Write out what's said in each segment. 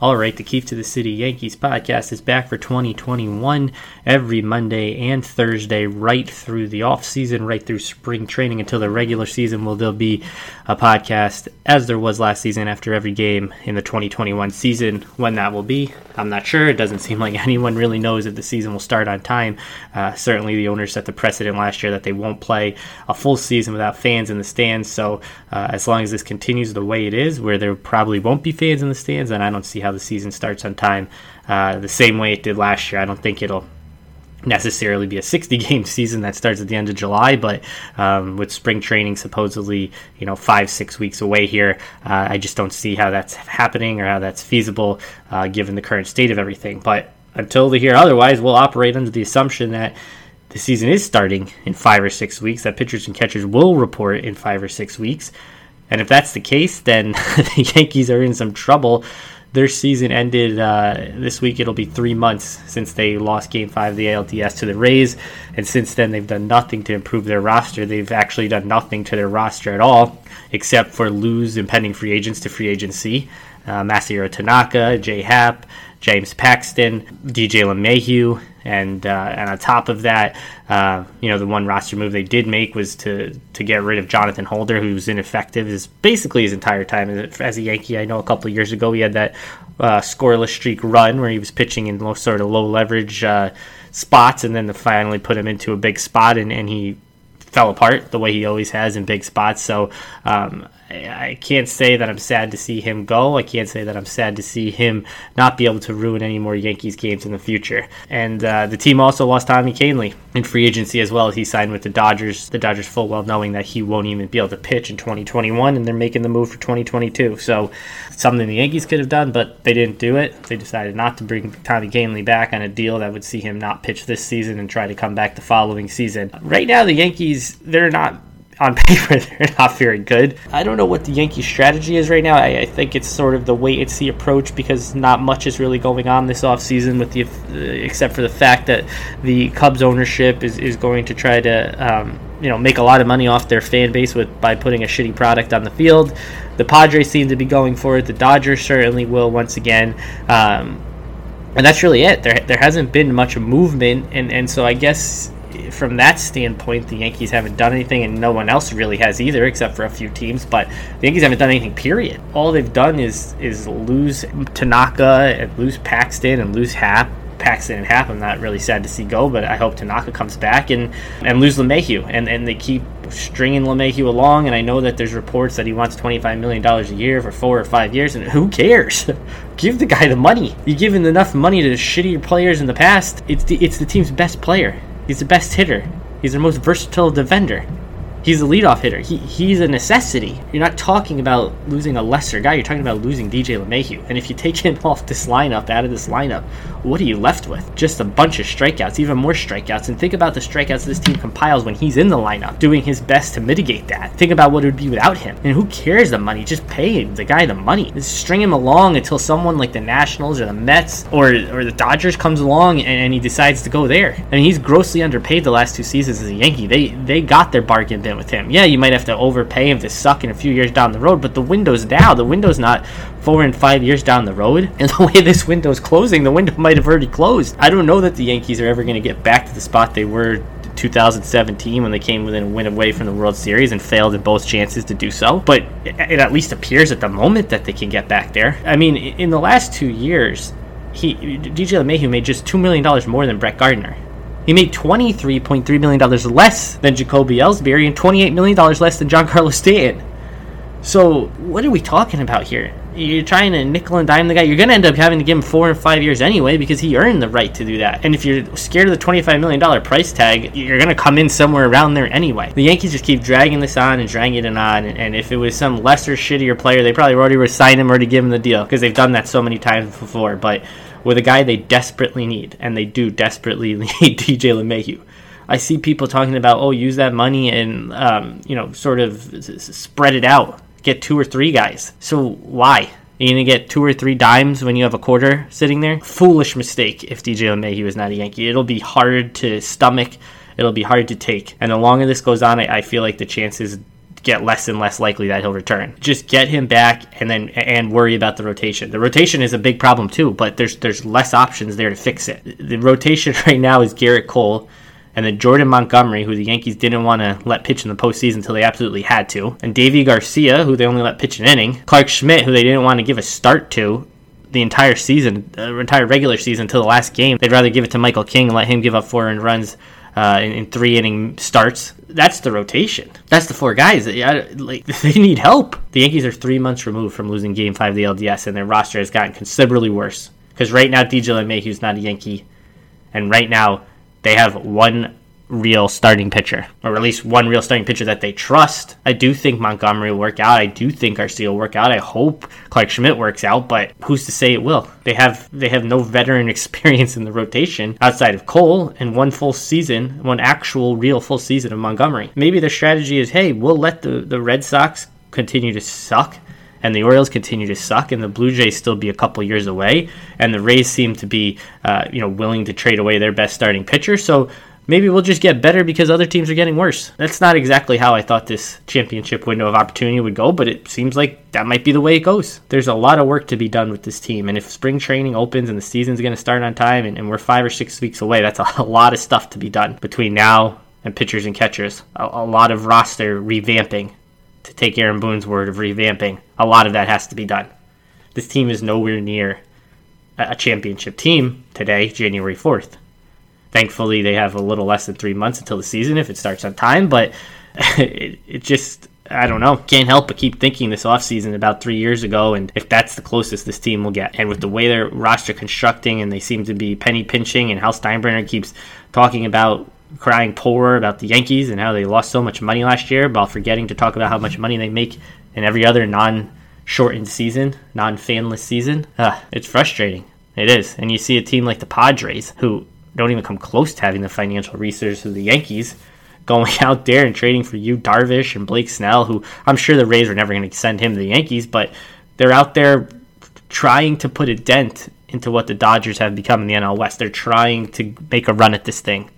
All right, the Keefe to the City Yankees podcast is back for 2021 every Monday and Thursday, right through the off season, right through spring training until the regular season. Will there be a podcast as there was last season after every game in the 2021 season? When that will be, I'm not sure. It doesn't seem like anyone really knows if the season will start on time. Uh, certainly, the owners set the precedent last year that they won't play a full season without fans in the stands. So, uh, as long as this continues the way it is, where there probably won't be fans in the stands, then I don't see how how the season starts on time uh, the same way it did last year. I don't think it'll necessarily be a 60 game season that starts at the end of July, but um, with spring training supposedly, you know, five, six weeks away here, uh, I just don't see how that's happening or how that's feasible uh, given the current state of everything. But until they hear otherwise, we'll operate under the assumption that the season is starting in five or six weeks, that pitchers and catchers will report in five or six weeks. And if that's the case, then the Yankees are in some trouble their season ended uh, this week. It'll be three months since they lost Game Five of the ALDS to the Rays, and since then they've done nothing to improve their roster. They've actually done nothing to their roster at all, except for lose impending free agents to free agency. Uh, Masahiro Tanaka, Jay Happ, James Paxton, DJ LeMahieu, and uh, and on top of that, uh, you know, the one roster move they did make was to to get rid of Jonathan Holder, who's ineffective is basically his entire time as a Yankee. I know a couple years ago he had that uh, scoreless streak run where he was pitching in low, sort of low leverage uh, spots, and then they finally put him into a big spot, and, and he fell apart the way he always has in big spots. So um, I can't say that I'm sad to see him go. I can't say that I'm sad to see him not be able to ruin any more Yankees games in the future. And uh, the team also lost Tommy Kahnle in free agency as well. As he signed with the Dodgers. The Dodgers full well knowing that he won't even be able to pitch in 2021, and they're making the move for 2022. So something the Yankees could have done, but they didn't do it. They decided not to bring Tommy Kahnle back on a deal that would see him not pitch this season and try to come back the following season. Right now, the Yankees they're not on paper they're not very good. I don't know what the Yankee strategy is right now. I, I, think it's sort of the wait and see approach because not much is really going on this offseason with the uh, except for the fact that the Cubs ownership is, is going to try to um, you know make a lot of money off their fan base with by putting a shitty product on the field. The Padres seem to be going for it. The Dodgers certainly will once again. Um, and that's really it. There, there hasn't been much movement, and, and so I guess from that standpoint, the Yankees haven't done anything, and no one else really has either, except for a few teams. But the Yankees haven't done anything. Period. All they've done is is lose Tanaka and lose Paxton and lose Happ. Paxton and Happ, I'm not really sad to see go, but I hope Tanaka comes back and and lose LeMahieu. And and they keep stringing LeMahieu along. And I know that there's reports that he wants 25 million dollars a year for four or five years. And who cares? Give the guy the money. You give him enough money to the shittier players in the past. It's the it's the team's best player. He's the best hitter. He's the most versatile defender. He's a leadoff hitter. He, he's a necessity. You're not talking about losing a lesser guy. You're talking about losing DJ LeMahieu. And if you take him off this lineup, out of this lineup, what are you left with? Just a bunch of strikeouts, even more strikeouts. And think about the strikeouts this team compiles when he's in the lineup, doing his best to mitigate that. Think about what it would be without him. And who cares the money? Just pay the guy the money. Just string him along until someone like the Nationals or the Mets or, or the Dodgers comes along and, and he decides to go there. I mean, he's grossly underpaid the last two seasons as a Yankee. They they got their bargain bin with him. Yeah, you might have to overpay him to suck in a few years down the road, but the window's now. The window's not four and five years down the road. And the way this window's closing, the window might have already closed. I don't know that the Yankees are ever going to get back to the spot they were 2017 when they came within a win away from the World Series and failed in both chances to do so. But it at least appears at the moment that they can get back there. I mean, in the last two years, he DJ LeMahieu made just two million dollars more than Brett Gardner. He made $23.3 million less than Jacoby Ellsbury and $28 million less than Giancarlo Stanton. So, what are we talking about here? You're trying to nickel and dime the guy. You're going to end up having to give him four and five years anyway because he earned the right to do that. And if you're scared of the $25 million price tag, you're going to come in somewhere around there anyway. The Yankees just keep dragging this on and dragging it on. And, if it was some lesser, shittier player, they probably already resigned him or to give him the deal because they've done that so many times before. But with a guy they desperately need, and they do desperately need DJ LeMahieu. I see people talking about, oh, use that money and um, you know, sort of spread it out, get two or three guys. So why? You're gonna get two or three dimes when you have a quarter sitting there. Foolish mistake if DJ LeMahieu is not a Yankee. It'll be hard to stomach. It'll be hard to take. And the longer this goes on, I, I feel like the chances get less and less likely that he'll return. Just get him back and then and worry about the rotation. The rotation is a big problem too, but there's there's less options there to fix it. The rotation right now is Gerrit Cole and then Jordan Montgomery, who the Yankees didn't want to let pitch in the postseason until they absolutely had to, and Deivi Garcia, who they only let pitch an inning, Clarke Schmidt, who they didn't want to give a start to the entire season, the entire regular season until the last game. They'd rather give it to Michael King and let him give up four runs uh, in, in, three inning starts. That's the rotation. That's the four guys. Yeah, Like they need help. The Yankees are three months removed from losing Game Five of the LDS, and their roster has gotten considerably worse. Because right now, DJ LeMahieu's not a Yankee, and right now they have one real starting pitcher, or at least one real starting pitcher that they trust. I do think Montgomery will work out. I do think Garcia will work out. I hope Clarke Schmidt works out, but who's to say it will? They have they have no veteran experience in the rotation outside of Cole and one full season, one actual real full season of Montgomery. Maybe their strategy is, hey, we'll let the, the Red Sox continue to suck and the Orioles continue to suck, and the Blue Jays still be a couple years away, and the Rays seem to be, uh, you know, willing to trade away their best starting pitcher. So maybe we'll just get better because other teams are getting worse. That's not exactly how I thought this championship window of opportunity would go, but it seems like that might be the way it goes. There's a lot of work to be done with this team, and if spring training opens and the season's going to start on time and, and, we're five or six weeks away, that's a, lot of stuff to be done between now and pitchers and catchers. A, a lot of roster revamping. To take Aaron Boone's word of revamping, a lot of that has to be done. This team is nowhere near a championship team today, January 4th. Thankfully, they have a little less than three months until the season if it starts on time, but it, it just. I don't know. Can't help but keep thinking this offseason about three years ago, and if that's the closest this team will get. And with the way their roster constructing, and they seem to be penny pinching, and how Steinbrenner keeps talking about crying poor about the Yankees and how they lost so much money last year, while forgetting to talk about how much money they make in every other non shortened season, non fanless season. Uh, it's frustrating. It is. And you see a team like the Padres, who don't even come close to having the financial resources of the Yankees going out there and trading for Yu Darvish and Blake Snell, who I'm sure the Rays are never going to send him to the Yankees, but they're out there trying to put a dent into what the Dodgers have become in the NL West. They're trying to make a run at this thing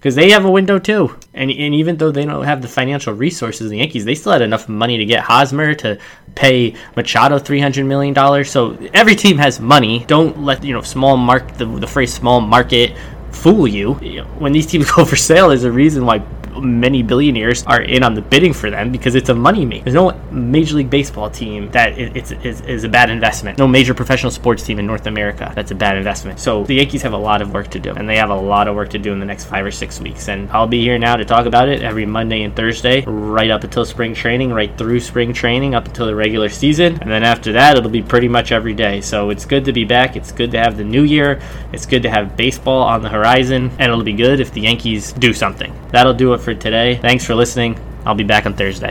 because they have a window too. And, and even though they don't have the financial resources of the Yankees, they still had enough money to get Hosmer to pay Machado three hundred million dollars. So every team has money. Don't let you know small mark the, the phrase small market fool you. When these teams go for sale, there's a reason why many billionaires are in on the bidding for them because it's a money maker. There's no Major League Baseball team that is, is, is, a bad investment. No major professional sports team in North America that's a bad investment. So the Yankees have a lot of work to do, and they have a lot of work to do in the next five or six weeks. And I'll be here now to talk about it every Monday and Thursday, right up until spring training, right through spring training, up until the regular season. And then after that, it'll be pretty much every day. So it's good to be back. It's good to have the new year. It's good to have baseball on the horizon, and it'll be good if the Yankees do something. That'll do it for today. Thanks for listening. I'll be back on Thursday.